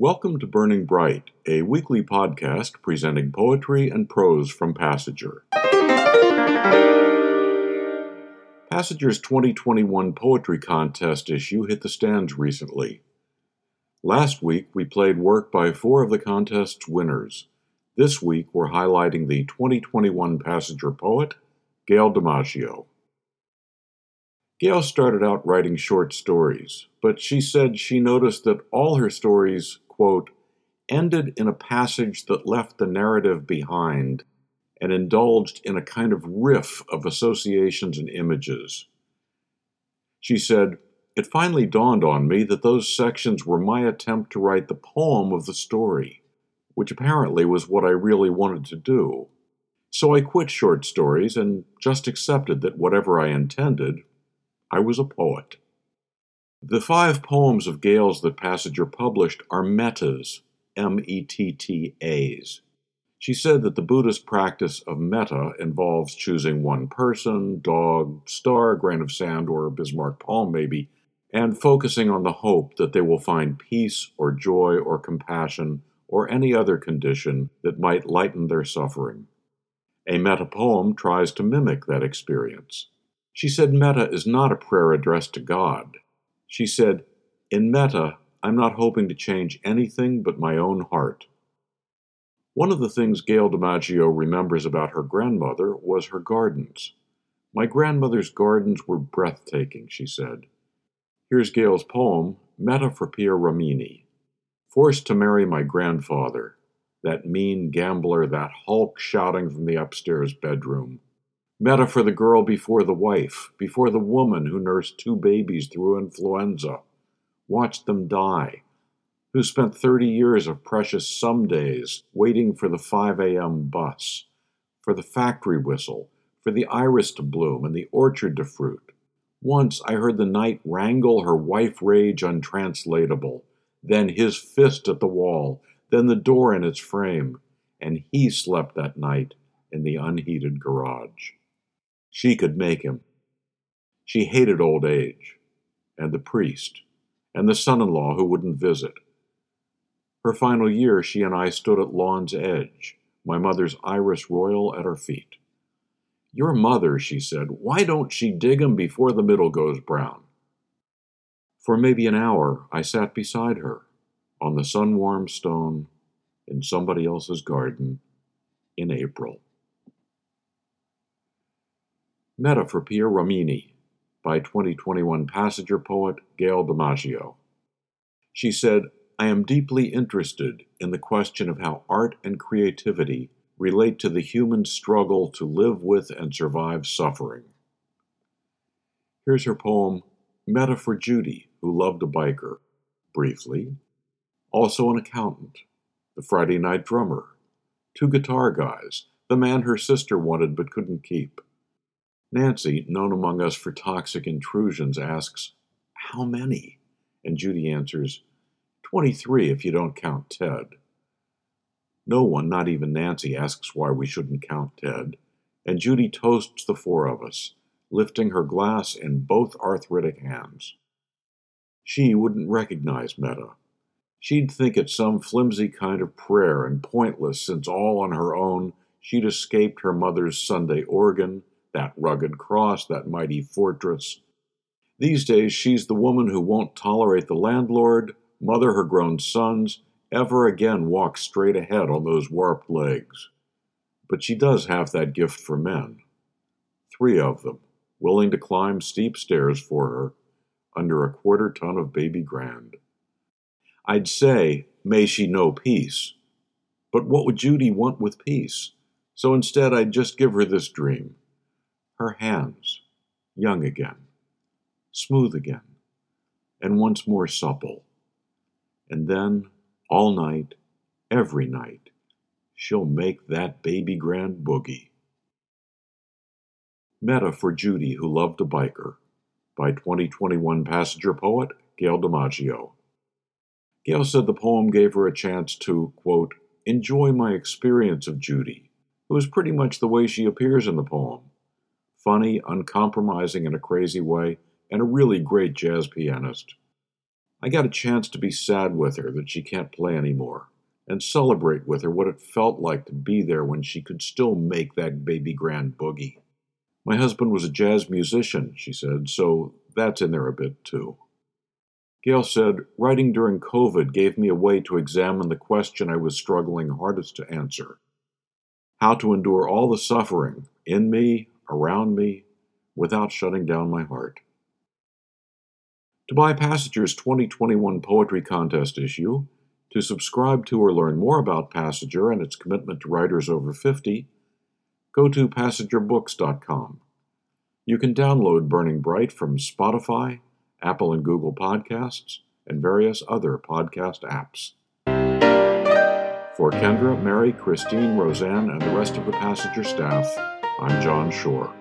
Welcome to Burning Bright, a weekly podcast presenting poetry and prose from Passager. Passager's 2021 Poetry Contest issue hit the stands recently. Last week, we played work by four of the contest's winners. This week, we're highlighting the 2021 Passager poet, Gail DiMaggio. Gail started out writing short stories, but she said she noticed that all her stories quote, ended in a passage that left the narrative behind and indulged in a kind of riff of associations and images. She said, It finally dawned on me that those sections were my attempt to write the poem of the story, which apparently was what I really wanted to do. So I quit short stories and just accepted that whatever I intended, I was a poet. The five poems of Gail's that Passager published are mettas, M E T T A's. She said that the Buddhist practice of metta involves choosing one person, dog, star, grain of sand, or Bismarck palm, maybe, and focusing on the hope that they will find peace or joy or compassion or any other condition that might lighten their suffering. A metta poem tries to mimic that experience. She said metta is not a prayer addressed to God. She said, In metta, I'm not hoping to change anything but my own heart. One of the things Gail DiMaggio remembers about her grandmother was her gardens. My grandmother's gardens were breathtaking, she said. Here's Gail's poem, Metta for Pia Ramini. Forced to marry my grandfather, that mean gambler, that hulk shouting from the upstairs bedroom. Metta for the girl before the wife, before the woman who nursed two babies through influenza, watched them die, who spent 30 years of precious some days waiting for the 5 a.m. bus, for the factory whistle, for the iris to bloom and the orchard to fruit. Once I heard the night wrangle her wife rage untranslatable, then his fist at the wall, then the door in its frame, and he slept that night in the unheated garage. She could make him. She hated old age, and the priest, and the son in law who wouldn't visit. Her final year, she and I stood at lawn's edge, my mother's iris royal at our feet. Your mother, she said, why don't she dig 'em before the middle goes brown? For maybe an hour, I sat beside her, on the sun warmed stone, in somebody else's garden, in April. Metta for Pia Ramini by 2021 Passager poet Gail DiMaggio. She said, I am deeply interested in the question of how art and creativity relate to the human struggle to live with and survive suffering. Here's her poem, Metta for Judy, who loved a biker, briefly. Also an accountant, the Friday night drummer, two guitar guys, the man her sister wanted but couldn't keep Nancy, known among us for toxic intrusions, asks, How many? And Judy answers, 23 if you don't count Ted. No one, not even Nancy, asks why we shouldn't count Ted, and Judy toasts the four of us, lifting her glass in both arthritic hands. She wouldn't recognize Metta. She'd think it some flimsy kind of prayer and pointless since all on her own she'd escaped her mother's Sunday organ that rugged cross, that mighty fortress. These days, she's the woman who won't tolerate the landlord, mother her grown sons, ever again walk straight ahead on those warped legs. But she does have that gift for men. Three of them, willing to climb steep stairs for her, under a quarter ton of baby grand. I'd say, may she know peace. But what would Judy want with peace? So instead, I'd just give her this dream her hands, young again, smooth again, and once more supple. And then, all night, every night, she'll make that baby grand boogie. Metta for Judy Who Loved a Biker by 2021 Passager poet Gail DiMaggio. Gail said the poem gave her a chance to, quote, enjoy my experience of Judy, who is pretty much the way she appears in the poem funny, uncompromising in a crazy way, and a really great jazz pianist. I got a chance to be sad with her that she can't play anymore, and celebrate with her what it felt like to be there when she could still make that baby grand boogie. My husband was a jazz musician, she said, so that's in there a bit too. Gail said, Writing during COVID gave me a way to examine the question I was struggling hardest to answer how to endure all the suffering in me, around me, without shutting down my heart. To buy Passager's 2021 Poetry Contest issue, to subscribe to or learn more about Passager and its commitment to writers over 50, go to passagerbooks.com. You can download Burning Bright from Spotify, Apple and Google Podcasts, and various other podcast apps. For Kendra, Mary, Christine, Roseanne, and the rest of the Passager staff, I'm John Shore.